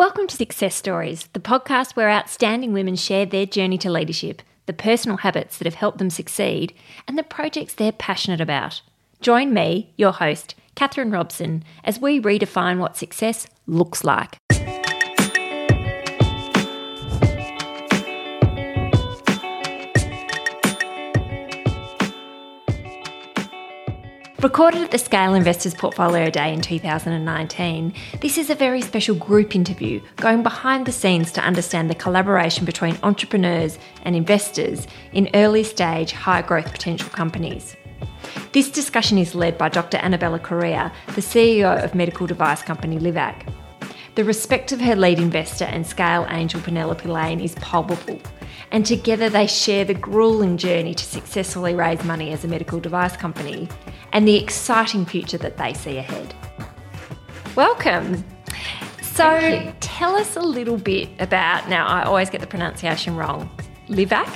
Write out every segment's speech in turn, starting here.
Welcome to Success Stories, the podcast where outstanding women share their journey to leadership, the personal habits that have helped them succeed, and the projects they're passionate about. Join me, your host, Catherine Robson, as we redefine what success looks like. Recorded at the Scale Investors Portfolio Day in 2019, this is a very special group interview going behind the scenes to understand the collaboration between entrepreneurs and investors in early stage, high growth potential companies. This discussion is led by Dr. Anabela Correia, the CEO of medical device company Livac. The respect of her lead investor and scale angel Penelope Lane is palpable, and together they share the grueling journey to successfully raise money as a medical device company and the exciting future that they see ahead. Welcome. So, tell us a little bit about now, I always get the pronunciation wrong Livac.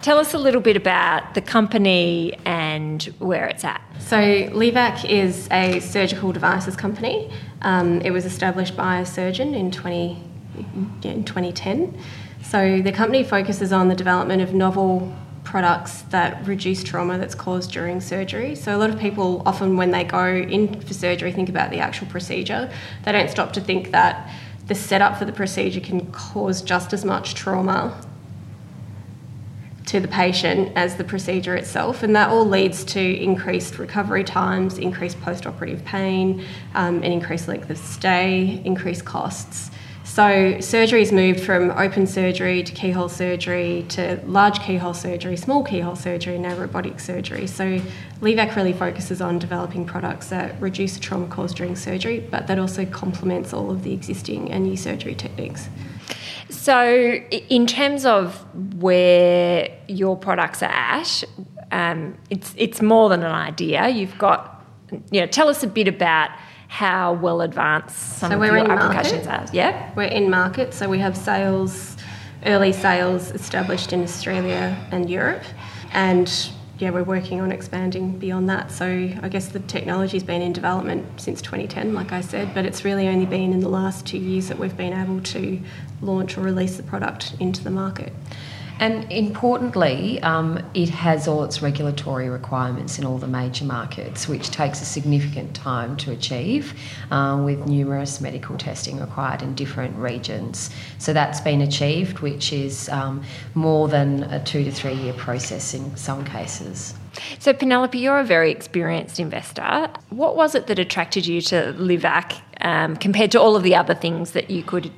Tell us a little bit about the company and where it's at. So, Livac is a surgical devices company. Um, it was established by a surgeon in, 20, in 2010. So, the company focuses on the development of novel products that reduce trauma that's caused during surgery. So, a lot of people often, when they go in for surgery, think about the actual procedure. They don't stop to think that the setup for the procedure can cause just as much trauma to the patient as the procedure itself, and that all leads to increased recovery times, increased post operative pain, um, and increased length of stay, increased costs. So, surgery's moved from open surgery to keyhole surgery to large keyhole surgery, small keyhole surgery, and now robotic surgery. So, Livac really focuses on developing products that reduce the trauma caused during surgery, but that also complements all of the existing and new surgery techniques. So, in terms of where your products are at, um, it's it's more than an idea. You've got, you know, tell us a bit about how well advanced some so of we're your in applications market. are. Yeah, We're in market, so we have sales, early sales established in Australia and Europe, and yeah, we're working on expanding beyond that. So I guess the technology's been in development since 2010, like I said, but it's really only been in the last two years that we've been able to launch or release the product into the market. And importantly, um, it has all its regulatory requirements in all the major markets, which takes a significant time to achieve, uh, with numerous medical testing required in different regions. So that's been achieved, which is um, more than a two to three year process in some cases. So, Penelope, you're a very experienced investor. What was it that attracted you to Livac um, compared to all of the other things that you could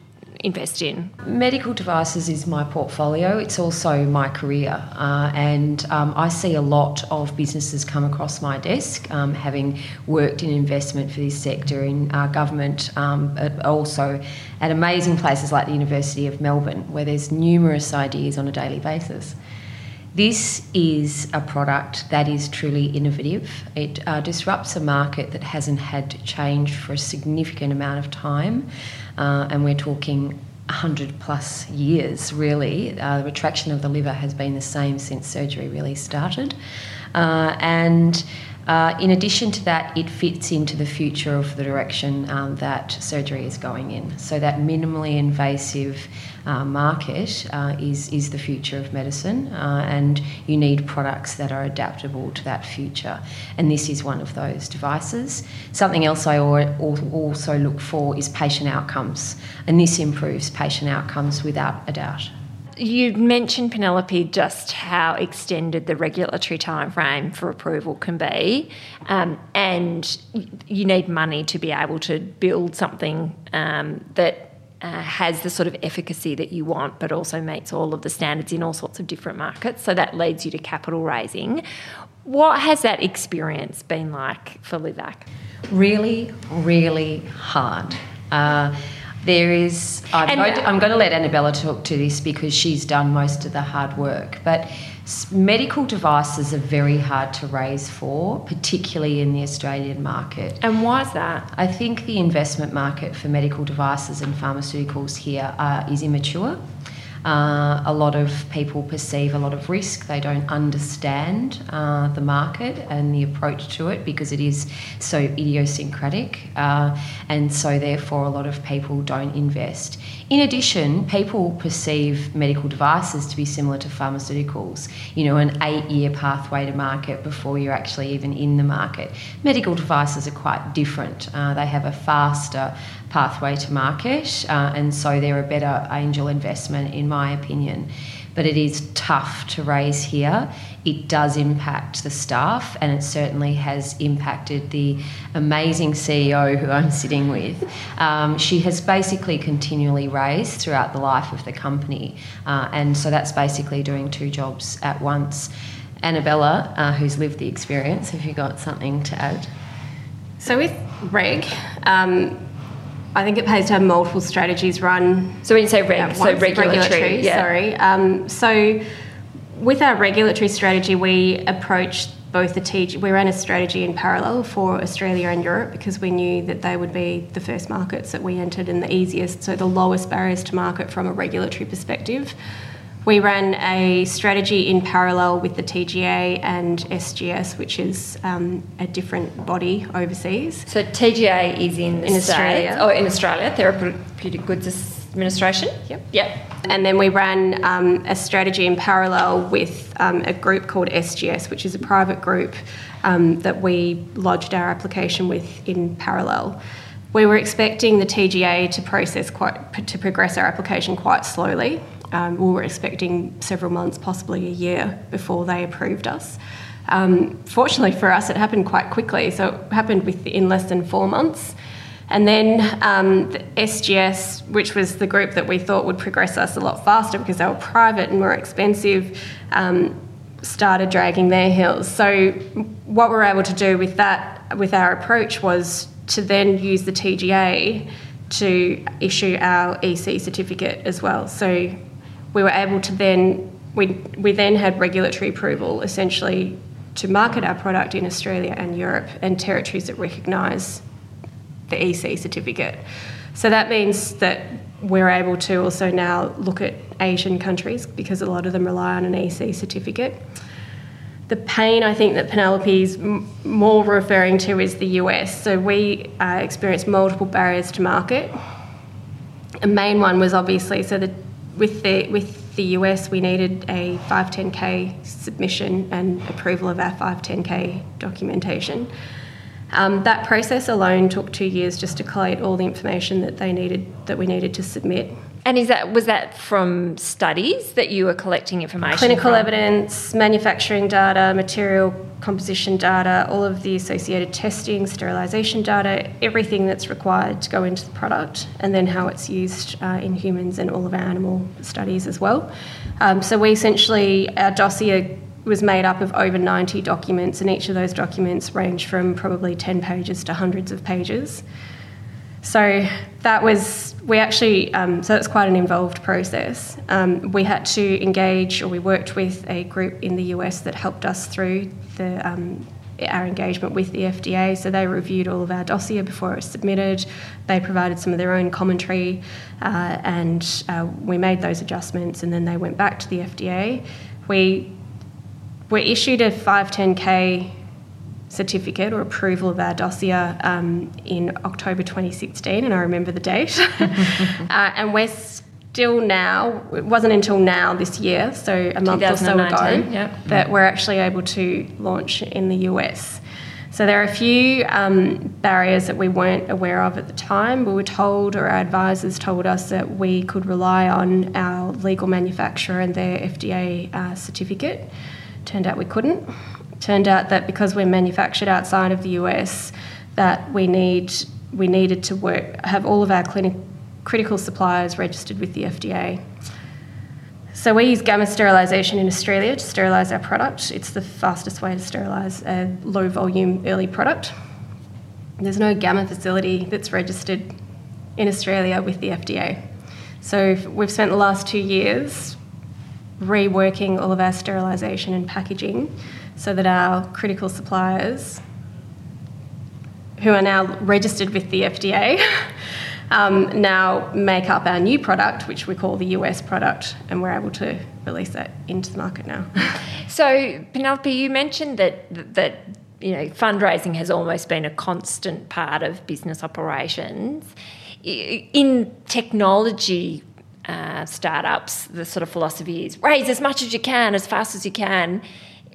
invest in? Medical devices is my portfolio. It's also my career, uh, and um, I see a lot of businesses come across my desk, um, having worked in investment for this sector in our government, um, but also at amazing places like the University of Melbourne, where there's numerous ideas on a daily basis. This is a product that is truly innovative. It uh, disrupts a market that hasn't had to change for a significant amount of time, uh, and we're talking 100 plus years really. Uh, the retraction of the liver has been the same since surgery really started. Uh, and uh, in addition to that, it fits into the future of the direction um, that surgery is going in. So, that minimally invasive uh, market uh, is, is the future of medicine, uh, and you need products that are adaptable to that future. And this is one of those devices. Something else I al- also look for is patient outcomes, and this improves patient outcomes without a doubt. You mentioned Penelope just how extended the regulatory timeframe for approval can be, um, and you need money to be able to build something um, that uh, has the sort of efficacy that you want, but also meets all of the standards in all sorts of different markets. So that leads you to capital raising. What has that experience been like for Livac? Really, really hard. Uh, there is. I'm, And- going to, I'm going to let Anabela talk to this because she's done most of the hard work. But medical devices are very hard to raise for, particularly in the Australian market. And why is that? I think the investment market for medical devices and pharmaceuticals here is immature. Uh, a lot of people perceive a lot of risk. They don't understand uh, the market and the approach to it because it is so idiosyncratic. Uh, and so, therefore, a lot of people don't invest. In addition, people perceive medical devices to be similar to pharmaceuticals, you know, an eight year pathway to market before you're actually even in the market. Medical devices are quite different, uh, they have a faster pathway to market, uh, and so they're a better angel investment, in my opinion but it is tough to raise here. It does impact the staff, and it certainly has impacted the amazing CEO who I'm sitting with. Um, she has basically continually raised throughout the life of the company, uh, and so that's basically doing two jobs at once. Anabela, uh, who's lived the experience, have you got something to add? So with Reg, um, I think it pays to have multiple strategies run. So when you say reg, so regulatory, regulatory yeah. sorry. Um, so with our regulatory strategy, we approached both the TG. We ran a strategy in parallel for Australia and Europe because we knew that they would be the first markets that we entered and the easiest, so the lowest barriers to market from a regulatory perspective. We ran a strategy in parallel with the TGA and SGS, which is um, a different body overseas. So TGA is in, in Australia. Oh, in Australia, Therapeutic Goods Administration. Yep. Yep. And then we ran um, a strategy in parallel with um, a group called SGS, which is a private group um, that we lodged our application with in parallel. We were expecting the TGA to process quite to progress our application quite slowly. Um, we were expecting several months, possibly a year, before they approved us. Um, fortunately for us, it happened quite quickly. So it happened with, in less than four months. And then um, the SGS, which was the group that we thought would progress us a lot faster because they were private and more expensive, um, started dragging their heels. So what we were able to do with that, with our approach, was to then use the TGA to issue our EC certificate as well. So we were able to then we we then had regulatory approval essentially to market our product in Australia and Europe and territories that recognise the EC certificate. So that means that we're able to also now look at Asian countries because a lot of them rely on an EC certificate. The pain I think that Penelope is m- more referring to is the US. So we uh, experienced multiple barriers to market. A main one was obviously so that with the with the US, we needed a 510k submission and approval of our 510k documentation. Um, that process alone took two years just to collate all the information that they needed that we needed to submit. And is that was that from studies that you were collecting information? Clinical from? evidence, manufacturing data, material composition data, all of the associated testing, sterilisation data, everything that's required to go into the product, and then how it's used uh, in humans and all of our animal studies as well. Um, so we essentially our dossier was made up of over 90 documents, and each of those documents range from probably 10 pages to hundreds of pages. So that was, we actually, um, so it's quite an involved process. Um, we had to engage, or we worked with a group in the US that helped us through the, um, our engagement with the FDA. So they reviewed all of our dossier before it was submitted. They provided some of their own commentary, uh, and uh, we made those adjustments, and then they went back to the FDA. We were issued a 510k certificate or approval of our dossier um, in October 2016, and I remember the date. uh, and we're still now, it wasn't until now this year, so a month or so ago, yep. that we're actually able to launch in the US. So there are a few um, barriers that we weren't aware of at the time. We were told, or our advisors told us, that we could rely on our legal manufacturer and their FDA uh, certificate. Turned out we couldn't turned out that because we're manufactured outside of the US, that we need we needed to work have all of our clinic, critical suppliers registered with the FDA. So we use gamma sterilisation in Australia to sterilise our product. It's the fastest way to sterilise a low volume early product. There's no gamma facility that's registered in Australia with the FDA. So we've spent the last two years reworking all of our sterilisation and packaging so that our critical suppliers, who are now registered with the FDA, um, now make up our new product, which we call the US product, and we're able to release that into the market now. so, Penelope, you mentioned that that you know fundraising has almost been a constant part of business operations. In technology uh, startups, the sort of philosophy is raise as much as you can, as fast as you can.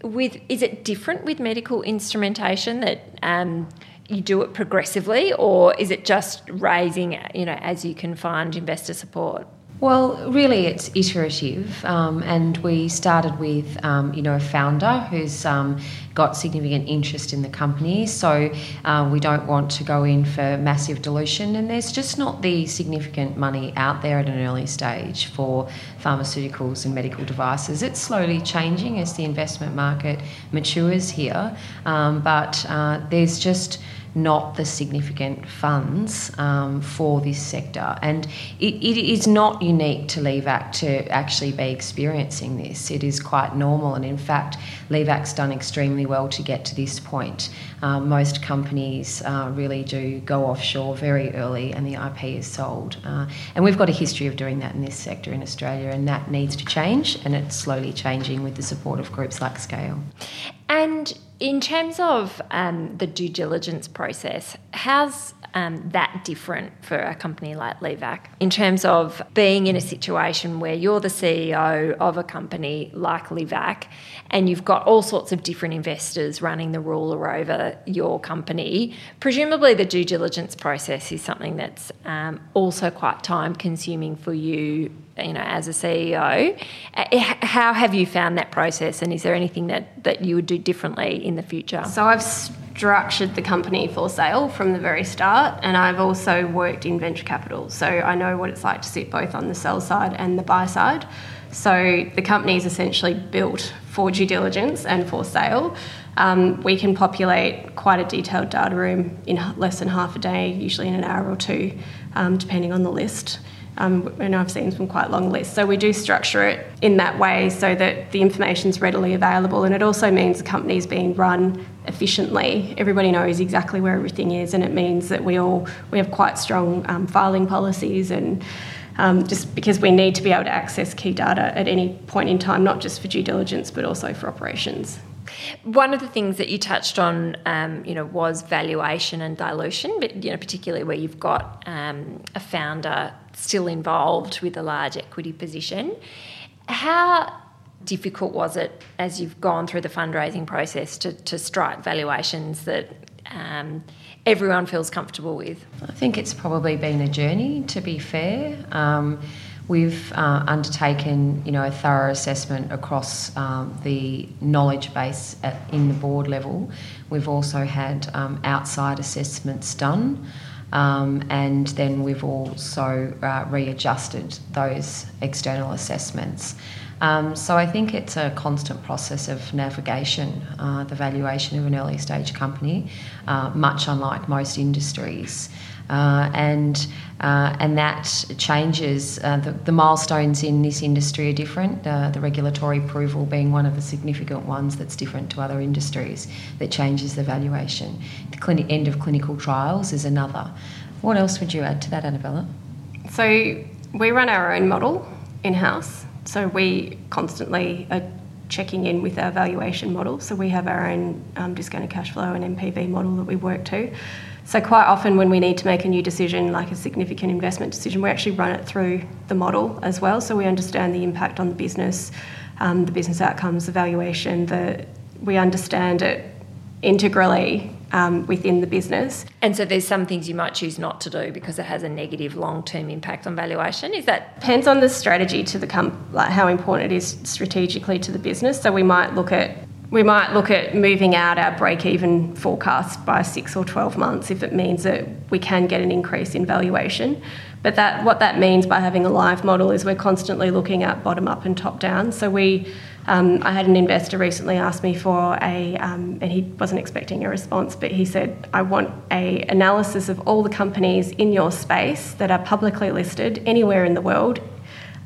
With is it different with medical instrumentation that um, you do it progressively, or is it just raising, you know, as you can find investor support? Well, really, it's iterative, um, and we started with um, you know a founder who's um, got significant interest in the company. So uh, we don't want to go in for massive dilution, and there's just not the significant money out there at an early stage for pharmaceuticals and medical devices. It's slowly changing as the investment market matures here, um, but uh, there's just not the significant funds um, for this sector. And it, it is not unique to Livac to actually be experiencing this. It is quite normal, and in fact, Livac's done extremely well to get to this point. Um, most companies uh, really do go offshore very early, and the IP is sold. Uh, and we've got a history of doing that in this sector in Australia, and that needs to change, and it's slowly changing with the support of groups like Scale. And in terms of um, the due diligence process, how's um, that different for a company like Livac in terms of being in a situation where you're the CEO of a company like Livac and you've got all sorts of different investors running the ruler over your company? Presumably, the due diligence process is something that's um, also quite time consuming for you you know, as a CEO. Uh, how have you found that process, and is there anything that, that you would do differently in the future? So I've structured the company for sale from the very start, and I've also worked in venture capital, so I know what it's like to sit both on the sell side and the buy side. So the company is essentially built for due diligence and for sale. Um, we can populate quite a detailed data room in less than half a day, usually in an hour or two, um, depending on the list. Um, and I've seen some quite long lists. So we do structure it in that way so that the information is readily available, and it also means the company is being run efficiently. Everybody knows exactly where everything is, and it means that we all we have quite strong um, filing policies and. Um, just because we need to be able to access key data at any point in time, not just for due diligence but also for operations. One of the things that you touched on, um, you know, was valuation and dilution, but you know, particularly where you've got um, a founder still involved with a large equity position. How difficult was it as you've gone through the fundraising process to, to strike valuations that um, everyone feels comfortable with? I think it's probably been a journey, to be fair. Um, we've uh, undertaken, you know, a thorough assessment across um, the knowledge base at, in the board level. We've also had um, outside assessments done. Um, and then we've also uh, readjusted those external assessments. Um, so I think it's a constant process of navigation, uh, the valuation of an early stage company, uh, much unlike most industries. Uh, and uh, and that changes. Uh, the, the, milestones in this industry are different. Uh, the regulatory approval being one of the significant ones that's different to other industries that changes the valuation. The end of clinical trials is another. What else would you add to that, Anabela? So we run our own model in house. So we constantly are checking in with our valuation model. So we have our own um, discounted cash flow and NPV model that we work to. So quite often when we need to make a new decision, like a significant investment decision, we actually run it through the model as well. So we understand the impact on the business, um, the business outcomes, the valuation, the, we understand it integrally um, within the business. And so there's some things you might choose not to do because it has a negative long-term impact on valuation. Is that depends on the strategy to the com- like how important it is strategically to the business. So we might look at we might look at moving out our break-even forecast by six or twelve months if it means that we can get an increase in valuation. But that what that means by having a live model is we're constantly looking at bottom up and top down. So we um, I had an investor recently ask me for a, um, and he wasn't expecting a response, but he said, I want a analysis of all the companies in your space that are publicly listed anywhere in the world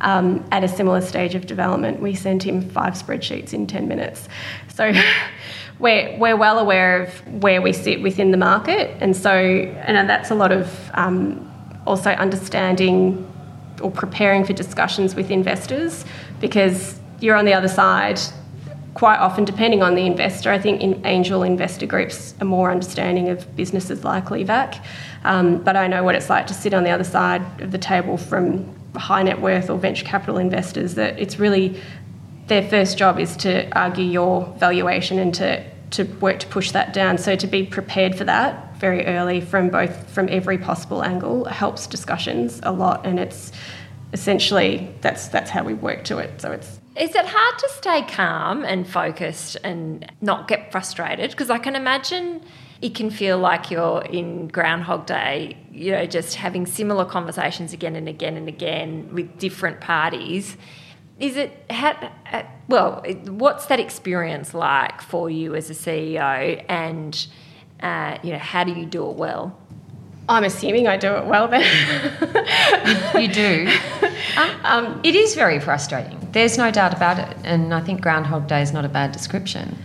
um, at a similar stage of development. We sent him five spreadsheets in 10 minutes. So we're, we're well aware of where we sit within the market, and so and that's a lot of um, also understanding or preparing for discussions with investors because you're on the other side quite often, depending on the investor, I think in angel investor groups are more understanding of businesses like Livac. Um, but I know what it's like to sit on the other side of the table from high net worth or venture capital investors that it's really their first job is to argue your valuation and to, to work to push that down. So to be prepared for that very early from both from every possible angle helps discussions a lot and it's essentially that's that's how we work to it. So it's is it hard to stay calm and focused and not get frustrated? Because I can imagine it can feel like you're in Groundhog Day, you know, just having similar conversations again and again and again with different parties. Is it, well, what's that experience like for you as a CEO and, uh, you know, how do you do it well? I'm assuming I do it well then. you, you, do. Um, it is very frustrating. There's no doubt about it. And I think Groundhog Day is not a bad description.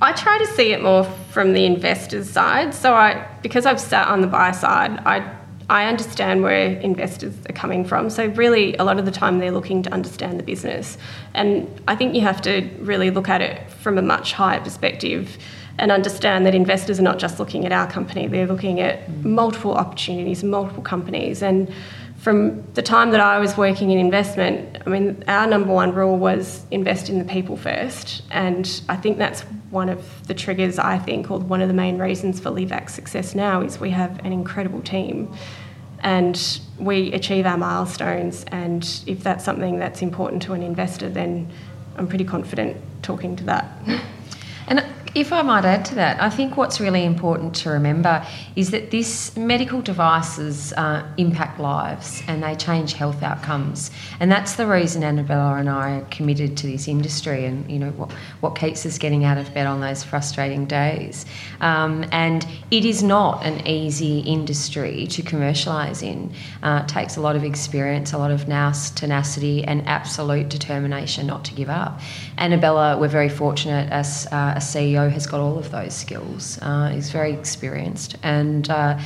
I try to see it more from the investor's side. So I, because I've sat on the buy side, I, I understand where investors are coming from. So really, a lot of the time, they're looking to understand the business, and I think you have to really look at it from a much higher perspective and understand that investors are not just looking at our company, they're looking at multiple opportunities, multiple companies. And from the time that I was working in investment, I mean, our number one rule was invest in the people first. And I think that's one of the triggers, I think, or one of the main reasons for Livac's success now is we have an incredible team and we achieve our milestones. And if that's something that's important to an investor, then I'm pretty confident talking to that. And if I might add to that, I think what's really important to remember is that this medical devices uh, impact lives and they change health outcomes, and that's the reason Anabela and I are committed to this industry, and you know what, what keeps us getting out of bed on those frustrating days. Um, and it is not an easy industry to commercialise in. Uh, it takes a lot of experience, a lot of nous, tenacity, and absolute determination not to give up. Anabela, we're very fortunate as uh, a CEO has got all of those skills. Uh, he's very experienced and uh,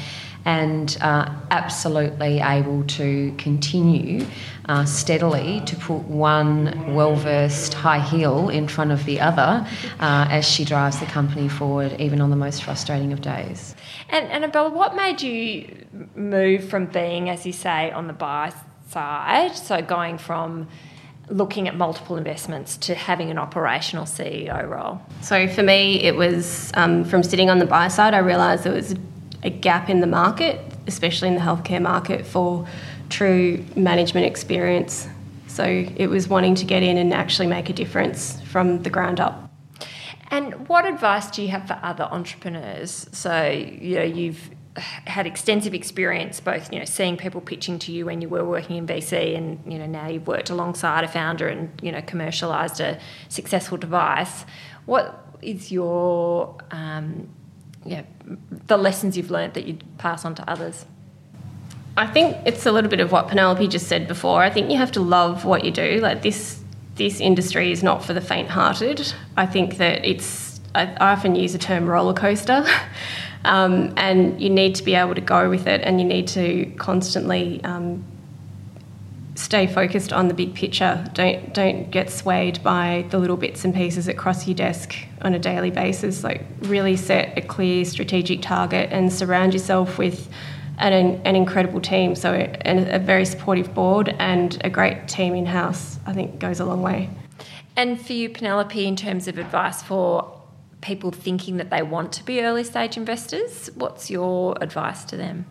and uh, absolutely able to continue uh, steadily to put one well versed high heel in front of the other uh, as she drives the company forward, even on the most frustrating of days. And Anabela, what made you move from being, as you say, on the buy side, so going from looking at multiple investments to having an operational CEO role? So for me, it was um, from sitting on the buy side, I realised there was a gap in the market, especially in the healthcare market, for true management experience. So it was wanting to get in and actually make a difference from the ground up. And what advice do you have for other entrepreneurs? So, you know, you've had extensive experience both you know seeing people pitching to you when you were working in VC and you know now you've worked alongside a founder and you know commercialized a successful device. What is your um, yeah the lessons you've learned that you'd pass on to others? I think it's a little bit of what Penelope just said before. I think you have to love what you do. Like this this industry is not for the faint-hearted. I think that it's I, I often use the term roller coaster Um, and you need to be able to go with it and you need to constantly um, stay focused on the big picture. Don't don't get swayed by the little bits and pieces that cross your desk on a daily basis. Like really set a clear strategic target and surround yourself with an, an incredible team. So a, a very supportive board and a great team in house, I think, goes a long way. And for you, Penelope, in terms of advice for people thinking that they want to be early stage investors? What's your advice to them?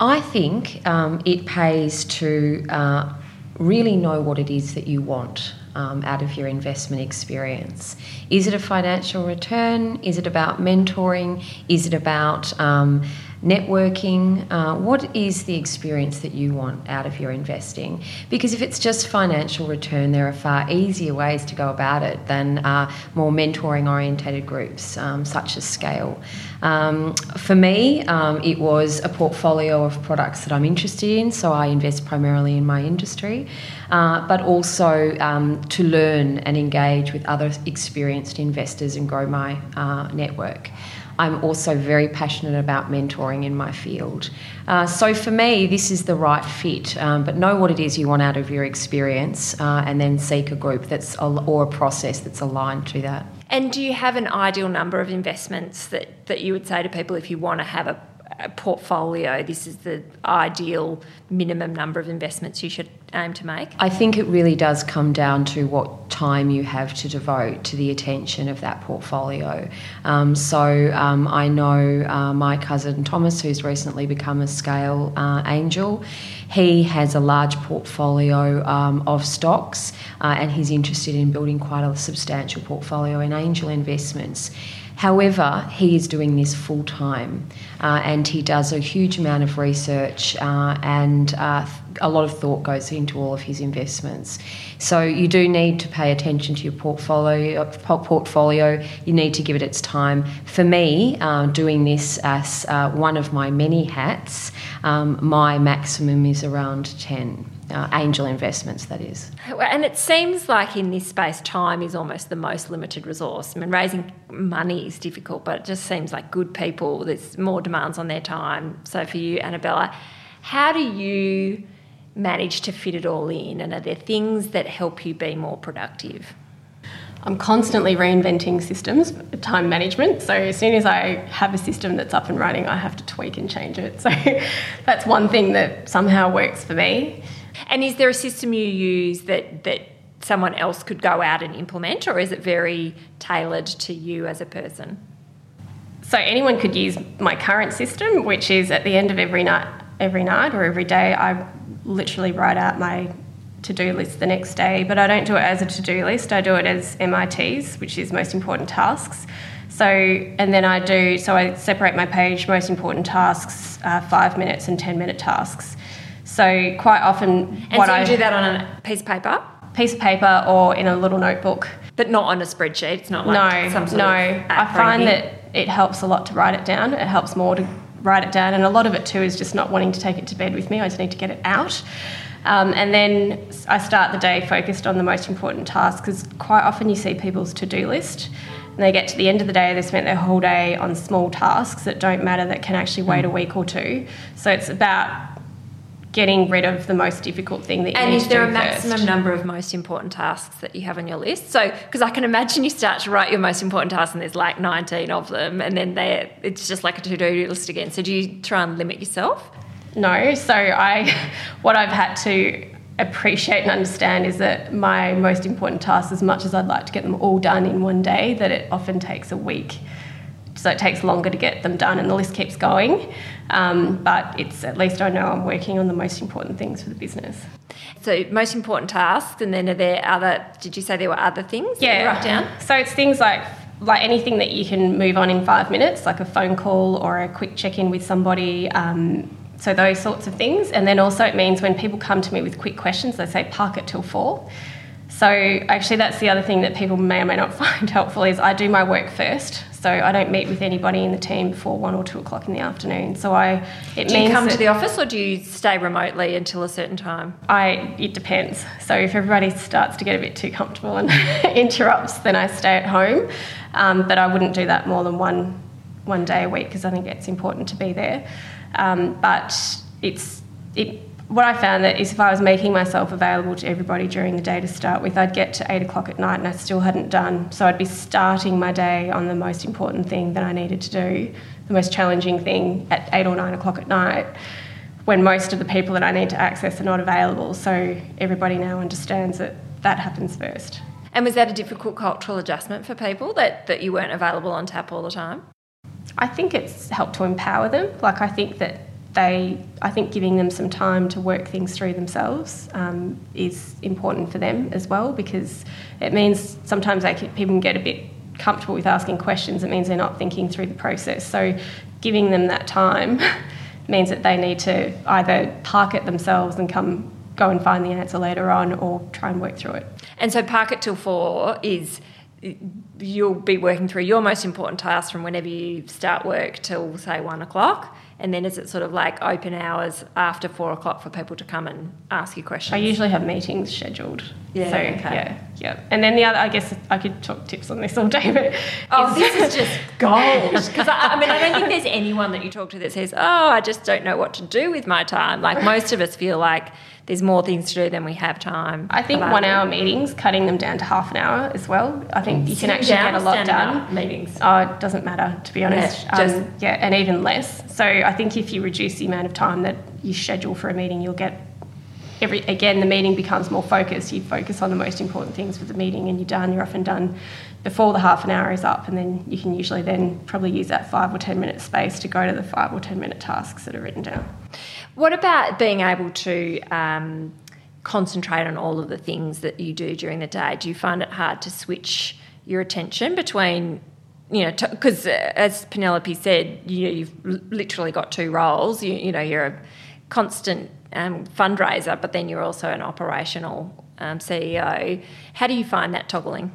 I think um, it pays to uh, really know what it is that you want. Um, out of your investment experience? Is it a financial return? Is it about mentoring? Is it about um, networking. Uh, what is the experience that you want out of your investing? Because if it's just financial return, there are far easier ways to go about it than uh, more mentoring orientated groups, um, such as Scale. Um, for me, um, it was a portfolio of products that I'm interested in, so I invest primarily in my industry, uh, but also um, to learn and engage with other experienced investors and grow my uh, network. I'm also very passionate about mentoring in my field. Uh, so for me, this is the right fit. Um, but know what it is you want out of your experience, uh, and then seek a group that's or a process that's aligned to that. And do you have an ideal number of investments that, that you would say to people if you want to have a portfolio, this is the ideal minimum number of investments you should aim to make? I think it really does come down to what time you have to devote to the attention of that portfolio. Um, so um, I know uh, my cousin Thomas, who's recently become a scale uh, angel, he has a large portfolio um, of stocks uh, and he's interested in building quite a substantial portfolio in angel investments. However, he is doing this full time uh, and he does a huge amount of research uh, and uh, a lot of thought goes into all of his investments. So you do need to pay attention to your portfolio. Portfolio, you need to give it its time. For me, uh, doing this as uh, one of my many hats, um, my maximum is around ten uh, angel investments, that is. And it seems like in this space, time is almost the most limited resource. I mean, raising money is difficult, but it just seems like good people, there's more demands on their time. So for you, Anabela, how do you manage to fit it all in? And are there things that help you be more productive? I'm constantly reinventing systems, time management. So as soon as I have a system that's up and running, I have to tweak and change it. So that's one thing that somehow works for me. And is there a system you use that that someone else could go out and implement, or is it very tailored to you as a person? So anyone could use my current system, which is at the end of every night, every night or every day, I literally write out my to-do list the next day. But I don't do it as a to-do list. I do it as MITs, which is most important tasks. So, and then I do, so I separate my page, most important tasks, uh, five minutes and 10 minute tasks. So quite often, and what so you I do that on a piece of paper, piece of paper, or in a little notebook, but not on a spreadsheet. It's not like no, some sort no. I find that it helps a lot to write it down. It helps more to write it down, and a lot of it too is just not wanting to take it to bed with me. I just need to get it out. Um, and then I start the day focused on the most important tasks because quite often you see people's to do list and they get to the end of the day, they spent their whole day on small tasks that don't matter that can actually wait a week or two. So it's about getting rid of the most difficult thing that you and need is there a maximum first. number of most important tasks that you have on your list? So because i can imagine you start to write your most important tasks and there's like 19 of them and then they it's just like a to-do list again. So do you try and limit yourself? No. So i what i've had to appreciate and understand is that my most important tasks as much as i'd like to get them all done in one day that it often takes a week so it takes longer to get them done and the list keeps going. Um, but it's at least i know i'm working on the most important things for the business. So most important tasks and then are there other did you say there were other things yeah. write down? So it's things like like anything that you can move on in five minutes like a phone call or a quick check-in with somebody um, so those sorts of things. And then also it means when people come to me with quick questions they say park it till four so actually that's the other thing that people may or may not find helpful is i do my work first so I don't meet with anybody in the team before one or two o'clock in the afternoon. So I it do means you come to the office or do you stay remotely until a certain time? I it depends. So if everybody starts to get a bit too comfortable and interrupts, then I stay at home. Um, but I wouldn't do that more than one one day a week because I think it's important to be there. Um, but it's it what I found that is if I was making myself available to everybody during the day to start with, I'd get to eight o'clock at night and I still hadn't done. So I'd be starting my day on the most important thing that I needed to do, the most challenging thing at eight or nine o'clock at night, when most of the people that I need to access are not available. So everybody now understands that that happens first. And was that a difficult cultural adjustment for people that, that you weren't available on tap all the time? I think it's helped to empower them. Like, I think that they, I think giving them some time to work things through themselves um, is important for them as well because it means sometimes they can, people can get a bit comfortable with asking questions. It means they're not thinking through the process. So giving them that time means that they need to either park it themselves and come go and find the answer later on or try and work through it. And so park it till four is you'll be working through your most important tasks from whenever you start work till say one o'clock And then is it sort of like open hours after four o'clock for people to come and ask you questions? I usually have meetings scheduled. Yeah, So okay. yeah, yeah. And then the other, I guess I could talk tips on this all day, but Oh, is- this is just gold. Because I, I mean, I don't think there's anyone that you talk to that says, "Oh, I just don't know what to do with my time." Like most of us feel like there's more things to do than we have time. I think one hour meetings, cutting them down to half an hour as well. I think you can actually down get a lot done. meetings. Oh, it doesn't matter to be honest. Yeah, just- um, yeah, and even less. So I think if you reduce the amount of time that you schedule for a meeting, you'll get every again the meeting becomes more focused. You focus on the most important things for the meeting, and you're done. You're often done before the half an hour is up, and then you can usually then probably use that five or ten minute space to go to the five or ten minute tasks that are written down. What about being able to um, concentrate on all of the things that you do during the day? Do you find it hard to switch your attention between, you know, because as Penelope said, you, you've l- literally got two roles. You, you know, you're a constant um, fundraiser, but then you're also an operational um, CEO. How do you find that toggling?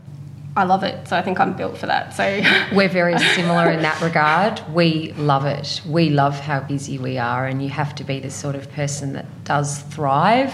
I love it, so I think I'm built for that. So We're very similar in that regard. We love it. We love how busy we are, and you have to be the sort of person that does thrive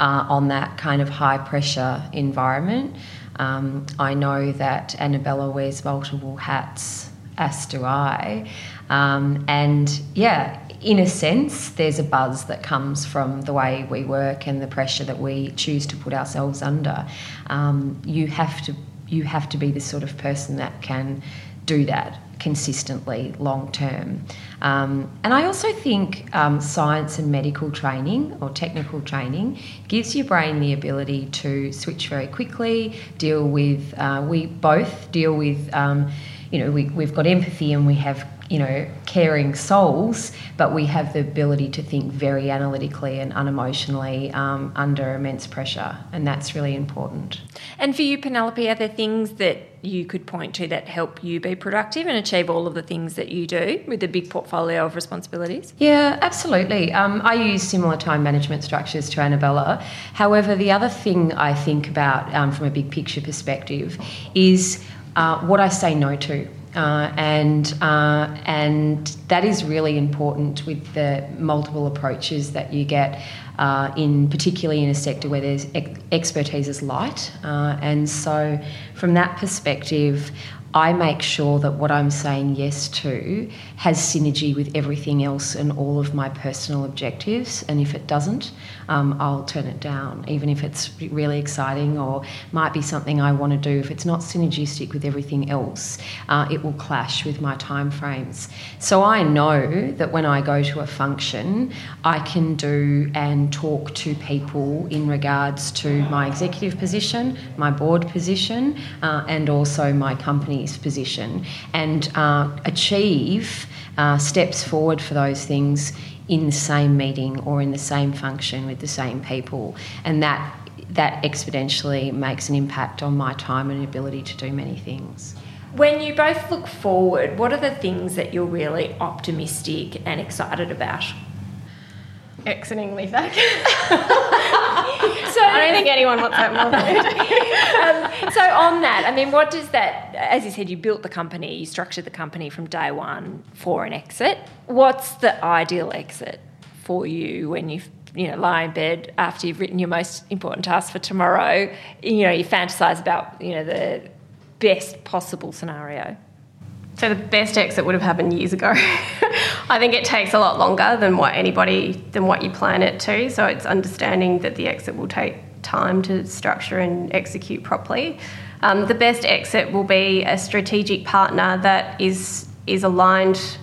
uh, on that kind of high pressure environment. Um, I know that Anabela wears multiple hats, as do I. Um, and yeah, in a sense, there's a buzz that comes from the way we work and the pressure that we choose to put ourselves under. Um, you have to you have to be the sort of person that can do that consistently long term. Um, and I also think um, science and medical training or technical training gives your brain the ability to switch very quickly, deal with, uh, we both deal with, um, you know, we, we've got empathy and we have you know, caring souls, but we have the ability to think very analytically and unemotionally um, under immense pressure, and that's really important. And for you, Penelope, are there things that you could point to that help you be productive and achieve all of the things that you do with a big portfolio of responsibilities? Yeah, absolutely. Um, I use similar time management structures to Anabela. However, the other thing I think about um, from a big picture perspective is uh, what I say no to. Uh, and uh, and that is really important with the multiple approaches that you get uh, in particularly in a sector where there's ex- expertise is light. Uh, and so, from that perspective, I make sure that what I'm saying yes to has synergy with everything else and all of my personal objectives. And if it doesn't, um, I'll turn it down, even if it's really exciting or might be something I want to do. If it's not synergistic with everything else, uh, it will clash with my timeframes. So I know that when I go to a function, I can do and talk to people in regards to my executive position, my board position, uh, and also my company's position, and uh, achieve uh, steps forward for those things in the same meeting or in the same function with the same people, and that that exponentially makes an impact on my time and ability to do many things. When you both look forward, what are the things that you're really optimistic and excited about? exiting Livac. I don't think anyone wants that more than I do. um, so on that, I mean, what does that? As you said, you built the company, you structured the company from day one for an exit. What's the ideal exit for you when you you know lie in bed after you've written your most important task for tomorrow? You know, you fantasize about you know the best possible scenario. So the best exit would have happened years ago. I think it takes a lot longer than what anybody than what you plan it to. So it's understanding that the exit will take time to structure and execute properly. Um, the best exit will be a strategic partner that is is aligned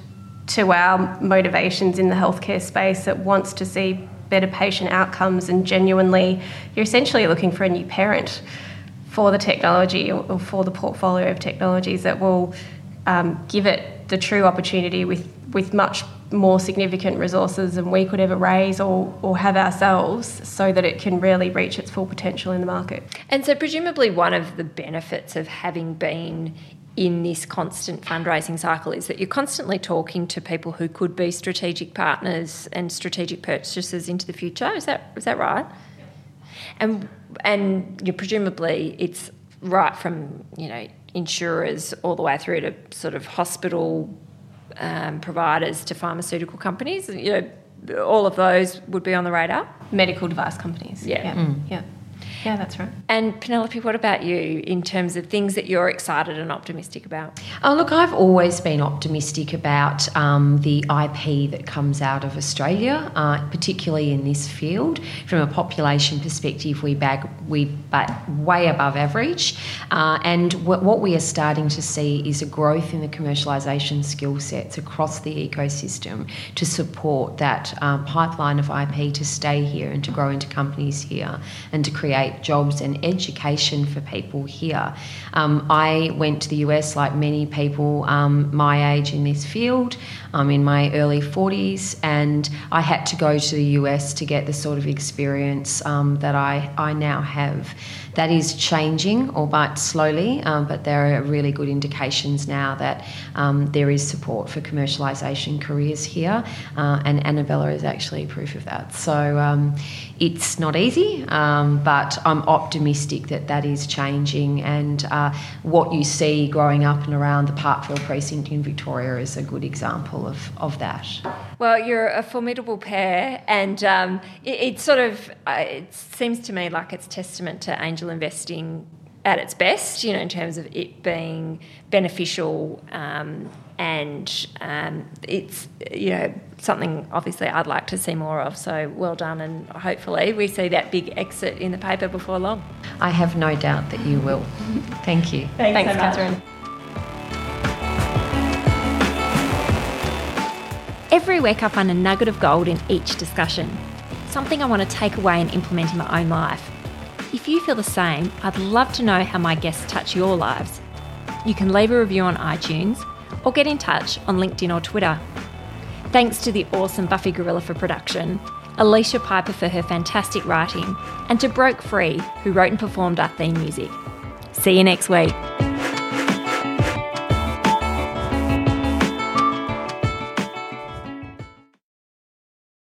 to our motivations in the healthcare space that wants to see better patient outcomes and genuinely you're essentially looking for a new parent for the technology or, or for the portfolio of technologies that will um, give it the true opportunity with, with much more significant resources than we could ever raise or, or have ourselves so that it can really reach its full potential in the market. And so, presumably, one of the benefits of having been in this constant fundraising cycle is that you're constantly talking to people who could be strategic partners and strategic purchasers into the future. Is that is that right? And and you presumably it's right from you know insurers all the way through to sort of hospital um, providers to pharmaceutical companies. You know, all of those would be on the radar. Medical device companies. Yeah. Yeah. Mm. yeah. Yeah, that's right. And Penelope, what about you in terms of things that you're excited and optimistic about? Oh, look, I've always been optimistic about um, the IP that comes out of Australia, uh, particularly in this field. From a population perspective, we bag we bat way above average, uh, and w- what we are starting to see is a growth in the commercialisation skill sets across the ecosystem to support that um, pipeline of IP to stay here and to grow into companies here and to create jobs and education for people here. Um, I went to the US like many people um, my age in this field. I'm in my early 40s, and I had to go to the US to get the sort of experience um, that I, I now have. That is changing, albeit slowly, um, but there are really good indications now that um, there is support for commercialisation careers here, uh, and Anabela is actually proof of that. So um, it's not easy, um, but I'm optimistic that that is changing, and uh, what you see growing up and around the Parkville precinct in Victoria is a good example of, of that. Well, you're a formidable pair, and um, it, it, sort of uh, it seems to me like it's testament to angel investing at its best. You know, in terms of it being beneficial, um, and um, it's you know something obviously I'd like to see more of. So well done, and hopefully we see that big exit in the paper before long. I have no doubt that you will. Thank you. Thanks, Thanks so Catherine. Every week, I find a nugget of gold in each discussion, something I want to take away and implement in my own life. If you feel the same, I'd love to know how my guests touch your lives. You can leave a review on iTunes or get in touch on LinkedIn or Twitter. Thanks to the awesome Buffy Gorilla for production, Alicia Piper for her fantastic writing, and to Broke Free, who wrote and performed our theme music. See you next week.